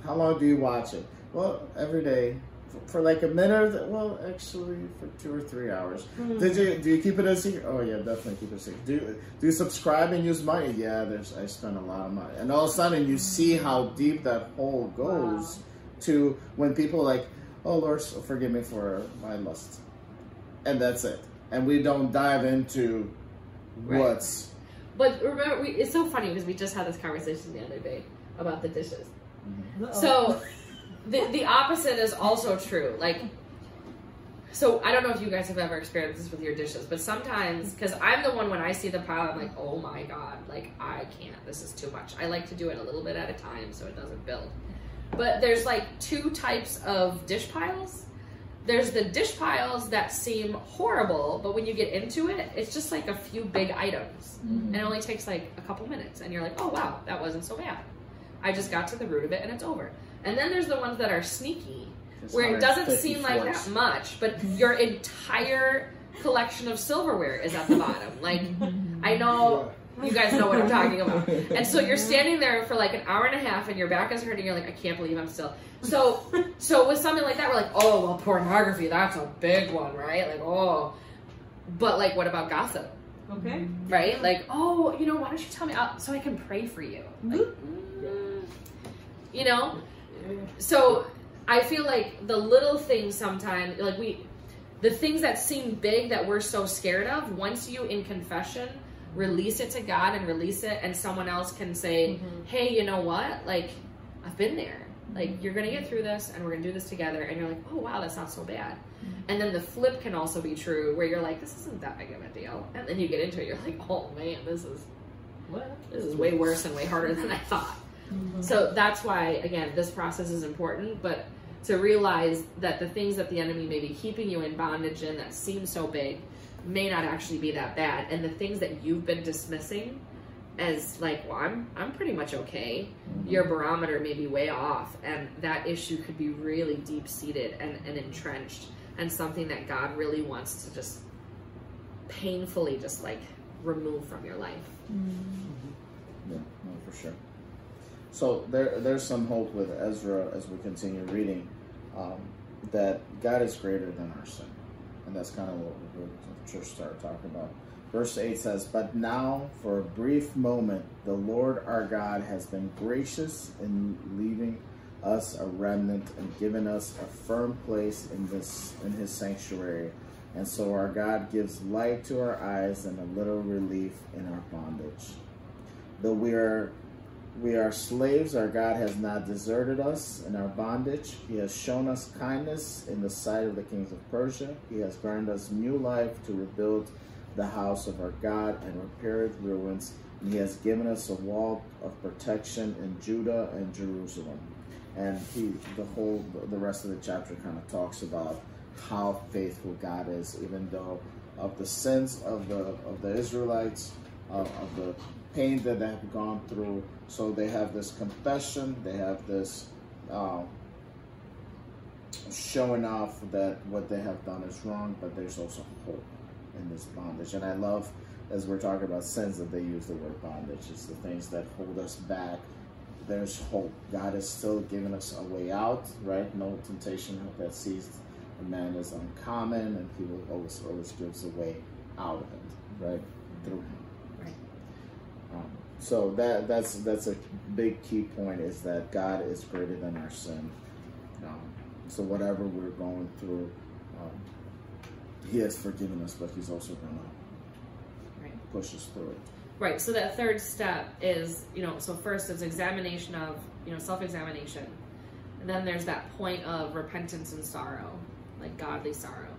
[SPEAKER 1] How long do you watch it? Well, every day. For, for like a minute, or- well, actually, for two or three hours. Hmm. Did you do you keep it a secret? Oh yeah, definitely keep it a secret. Do you, do you subscribe and use money? Yeah, there's I spend a lot of money, and all of a sudden you see hmm. how deep that hole goes to when people like, oh Lord, forgive me for my lust, and that's it, and we don't dive into
[SPEAKER 2] Right.
[SPEAKER 1] what's
[SPEAKER 2] but remember we, it's so funny because we just had this conversation the other day about the dishes mm-hmm.
[SPEAKER 4] Uh-oh.
[SPEAKER 2] So the the opposite is also true. Like so I don't know if you guys have ever experienced this with your dishes, but sometimes cuz I'm the one when I see the pile I'm like, "Oh my god, like I can't. This is too much." I like to do it a little bit at a time so it doesn't build. But there's like two types of dish piles. There's the dish piles that seem horrible, but when you get into it, it's just like a few big items. Mm-hmm. And it only takes like a couple minutes and you're like, "Oh wow, that wasn't so bad." I just got to the root of it and it's over. And then there's the ones that are sneaky,
[SPEAKER 1] It's
[SPEAKER 2] where it doesn't seem like
[SPEAKER 1] forks.
[SPEAKER 2] that much, but your entire collection of silverware is at the bottom. Like, I know you guys know what I'm talking about. And so you're standing there for like an hour and a half and your back is hurting. You're like, I can't believe I'm still. So, so with something like that, we're like, oh, well, pornography, that's a big one, right? Like, oh. But like, what about gossip?
[SPEAKER 4] okay.
[SPEAKER 2] right? Like, oh, you know, why don't you tell me out so I can pray for you? Like, mm, you know? So I feel like the little things sometimes, like we, the things that seem big that we're so scared of, once you in confession release it to God and release it, and someone else can say, mm-hmm. hey, you know what? Like, I've been there. Like, mm-hmm. you're gonna get through this, and we're gonna do this together. And you're like, oh, wow, that's not so bad. Mm-hmm. And then the flip can also be true, where you're like, this isn't that big of a deal. And then you get into it, you're like, oh man, this is what? This is way worse and way harder than I thought. So that's why, again, this process is important, but to realize that the things that the enemy may be keeping you in bondage in that seem so big may not actually be that bad. And the things that you've been dismissing as like, well, I'm I'm pretty much okay. Your barometer may be way off, and that issue could be really deep seated and, and entrenched, and something that God really wants to just painfully just like remove from your life. Mm-hmm. Mm-hmm.
[SPEAKER 1] Yeah, no, for sure. So there, there's some hope with Ezra as we continue reading um, that God is greater than our sin, and that's kind of what the church started talking about. Verse eight says, "But now, for a brief moment, the Lord our God has been gracious in leaving us a remnant and given us a firm place in this in His sanctuary." And so our God gives light to our eyes and a little relief in our bondage. Though we are we are slaves, our God has not deserted us in our bondage. He has shown us kindness in the sight of the kings of Persia. He has granted us new life to rebuild the house of our God and repaired ruins. And he has given us a wall of protection in Judah and Jerusalem. And he, the whole, the rest of the chapter kind of talks about how faithful God is, even though of the sins of the of the Israelites, uh, of the pain that they have gone through. So they have this confession, they have this uh, showing off that what they have done is wrong, but there's also hope in this bondage. And I love, as we're talking about sins, that they use the word bondage. It's the things that hold us back. There's hope. God is still giving us a way out, right? No temptation that seized a man is uncommon, and He will always always gives a way out of it, right? Through Him.
[SPEAKER 2] Right.
[SPEAKER 1] Um, so that that's that's a big key point is that God is greater than our sin. Um, so whatever we're going through, um, He has forgiven us, but He's also going
[SPEAKER 2] Right.
[SPEAKER 1] to push us through it.
[SPEAKER 2] Right. So that third step is, you know, so first it's examination of, you know, self-examination, and then there's that point of repentance and sorrow, like godly sorrow,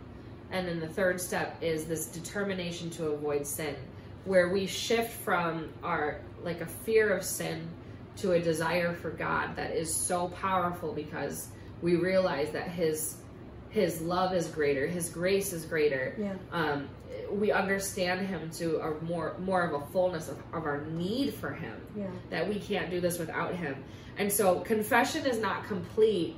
[SPEAKER 2] and then the third step is this determination to avoid sin, where we shift from our like a fear of sin to a desire for God that is so powerful because we realize that His His love is greater, His grace is greater,
[SPEAKER 4] Yeah.
[SPEAKER 2] um, we understand him to a more more of a fullness of, of our need for him
[SPEAKER 4] Yeah.
[SPEAKER 2] that we can't do this without him and so confession is not complete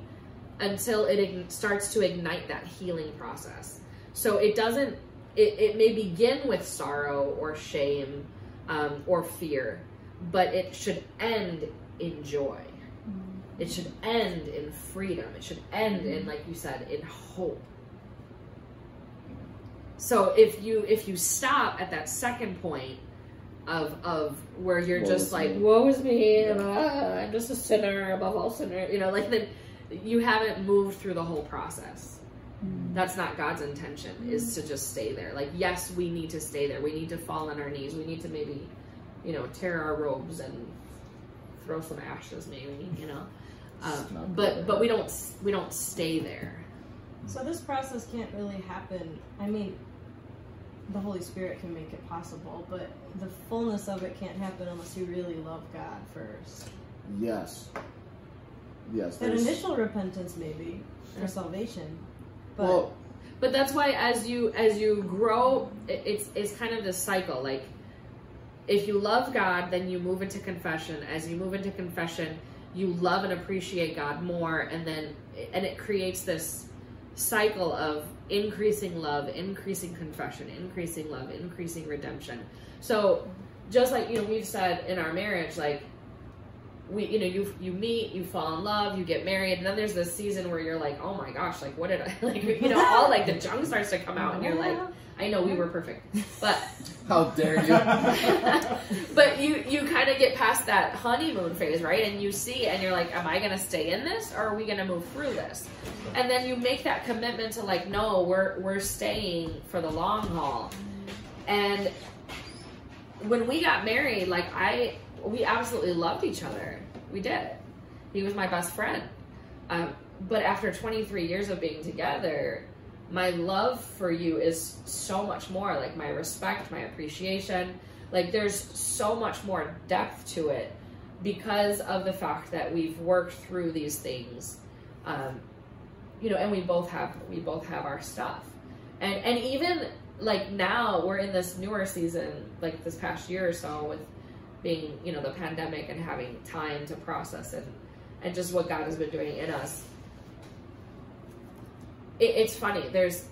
[SPEAKER 2] until it ign- starts to ignite that healing process so it doesn't it, it may begin with sorrow or shame um, or fear but it should end in joy. It should end in freedom. It should end in like you said in hope. So if you if you stop at that second point of of where you're
[SPEAKER 1] Woe
[SPEAKER 2] just like
[SPEAKER 1] me.
[SPEAKER 2] woe is me and, ah, i'm just a sinner above all sinners you know like then you haven't moved through the whole process that's not god's intention is to just stay there. Like yes we need to stay there. We need to fall on our knees. We need to maybe you know tear our robes and throw some ashes maybe you know? Um, but but we don't we don't stay there.
[SPEAKER 4] So this process can't really happen. I mean, the Holy Spirit can make it possible, but the fullness of it can't happen unless you really love God first.
[SPEAKER 1] Yes. Yes.
[SPEAKER 4] That initial repentance, maybe for salvation, but
[SPEAKER 1] well,
[SPEAKER 2] but that's why as you as you grow it, it's it's kind of this cycle like if you love god then you move into confession. As you move into confession you love and appreciate god more and then and it creates this cycle of increasing love increasing confession increasing love increasing redemption. So just like you know we've said in our marriage like we you know you you meet you fall in love you get married and then there's this season where you're like oh my gosh like what did i like you know all like the junk starts to come out and you're like i know we were perfect but
[SPEAKER 1] how dare you?
[SPEAKER 2] but you you kind of get past that honeymoon phase right? And you see and you're like am i going to stay in this or are we going to move through this? And then you make that commitment to like no we're we're staying for the long haul. And when we got married like i we absolutely loved each other we did. He was my best friend. Um, but after 23 years of being together my love for you is so much more like my respect my appreciation. Like there's so much more depth to it because of the fact that we've worked through these things um, you know and we both have we both have our stuff. And and even like now we're in this newer season like this past year or so with being you know the pandemic and having time to process it and just what god has been doing in us. It, it's funny. There's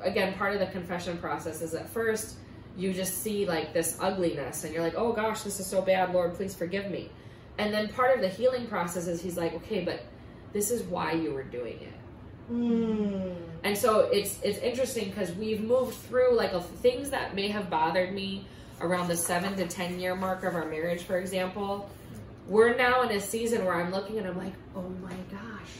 [SPEAKER 2] again part of the confession process is at first you just see like this ugliness and you're like oh gosh this is so bad lord please forgive me. And then part of the healing process is he's like okay but this is why you were doing it.
[SPEAKER 4] Mm.
[SPEAKER 2] and so it's it's interesting because we've moved through like a, things that may have bothered me around the seven to ten year mark of our marriage, for example. We're now in a season where I'm looking and I'm like, oh my gosh,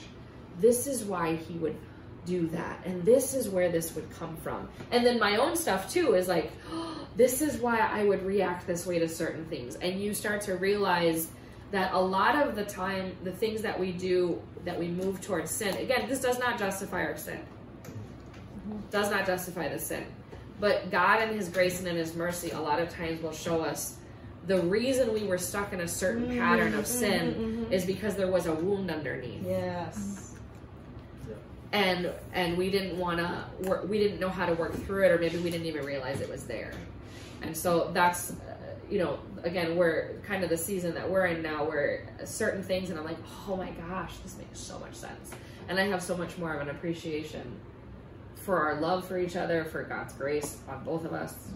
[SPEAKER 2] this is why he would do that, and this is where this would come from. And then my own stuff too is like, oh, this is why I would react this way to certain things, and you start to realize that a lot of the time the things that we do that we move towards sin again this does not justify our sin does not justify the sin But God, in His grace and in His mercy, a lot of times will show us the reason we were stuck in a certain pattern of sin
[SPEAKER 4] Mhm, mhm.
[SPEAKER 2] is because there was a wound underneath
[SPEAKER 4] Yes.
[SPEAKER 2] and and we didn't want to work we didn't know how to work through it or maybe we didn't even realize it was there and so that's uh, you know again we're kind of the season that we're in now where certain things and i'm like oh my gosh this makes so much sense and i have so much more of an appreciation for our love for each other for god's grace on both of us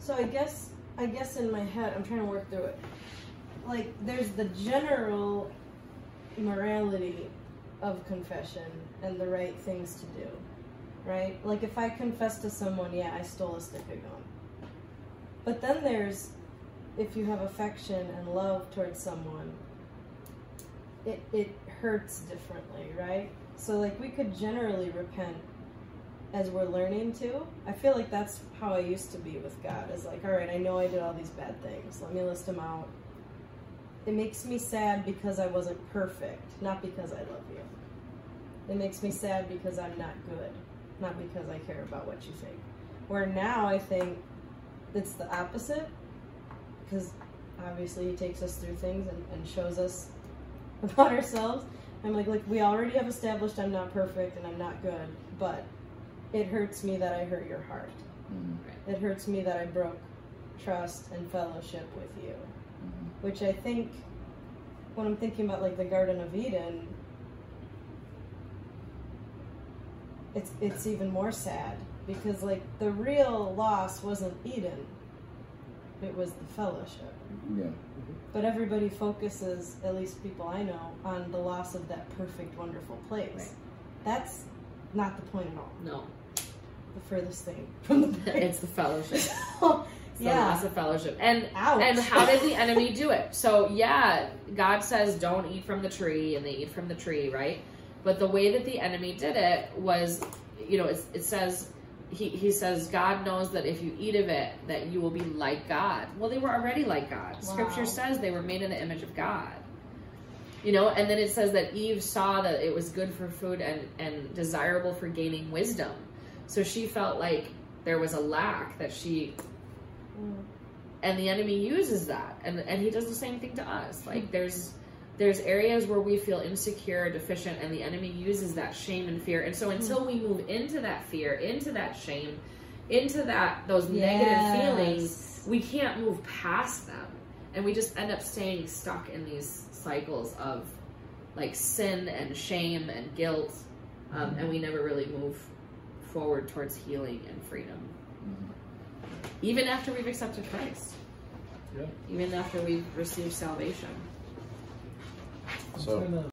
[SPEAKER 4] So I guess I guess in my head I'm trying to work through it. Like there's the general morality of confession and the right things to do. Right? Like if I confess to someone, yeah, I stole a stick of gum. But then there's if you have affection and love towards someone, it it hurts differently, right? So like we could generally repent as we're learning to. I feel like that's how I used to be with God. Is like, all right, I know I did all these bad things. Let me list them out. It makes me sad because I wasn't perfect, not because I love you. It makes me sad because I'm not good, not because I care about what you think. Where now I think it's the opposite, because obviously He takes us through things and, and shows us about ourselves. I'm like, like we already have established I'm not perfect and I'm not good, but it hurts me that I hurt your heart.
[SPEAKER 1] Mhm.
[SPEAKER 4] It hurts me that I broke trust and fellowship with you.
[SPEAKER 1] Mhm.
[SPEAKER 4] Which I think, when I'm thinking about like the Garden of Eden, it's it's even more sad because like the real loss wasn't Eden; it was the fellowship.
[SPEAKER 1] Yeah.
[SPEAKER 4] But everybody focuses, at least people I know, on the loss of that perfect, wonderful place.
[SPEAKER 2] Right.
[SPEAKER 4] That's not the point at all.
[SPEAKER 2] no
[SPEAKER 4] The furthest thing from the
[SPEAKER 2] it's the fellowship it's the
[SPEAKER 4] yeah.
[SPEAKER 2] loss of fellowship and
[SPEAKER 4] Ouch.
[SPEAKER 2] And how did the enemy do it? So, yeah, God says don't eat from the tree, and they eat from the tree, right? But the way that the enemy did it was, you know, it, it says, he, he says, God knows that if you eat of it, that you will be like God. Well, they were already like God.
[SPEAKER 4] Wow.
[SPEAKER 2] Scripture says they were made in the image of God. You know, and then it says that Eve saw that it was good for food and, and desirable for gaining wisdom. So she felt like there was a lack that she
[SPEAKER 4] Mm.
[SPEAKER 2] and the enemy uses that. And and he does the same thing to us. Like there's there's areas where we feel insecure deficient and the enemy uses that shame and fear. And so until we move into that fear into that shame into that those negative feelings we can't move past them. And we just end up staying stuck in these cycles of like sin and shame and guilt. Um, and we never really move forward towards healing and freedom
[SPEAKER 1] Mhm.
[SPEAKER 2] even after we've accepted Christ.
[SPEAKER 6] Yeah.
[SPEAKER 2] Even after we've received salvation.
[SPEAKER 1] So-
[SPEAKER 3] trying to